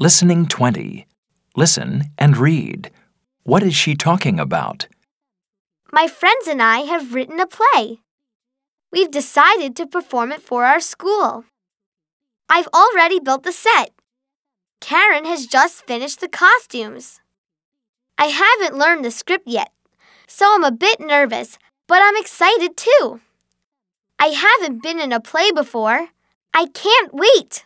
Listening 20. Listen and read. What is she talking about? My friends and I have written a play. We've decided to perform it for our school. I've already built the set. Karen has just finished the costumes. I haven't learned the script yet, so I'm a bit nervous, but I'm excited too. I haven't been in a play before. I can't wait.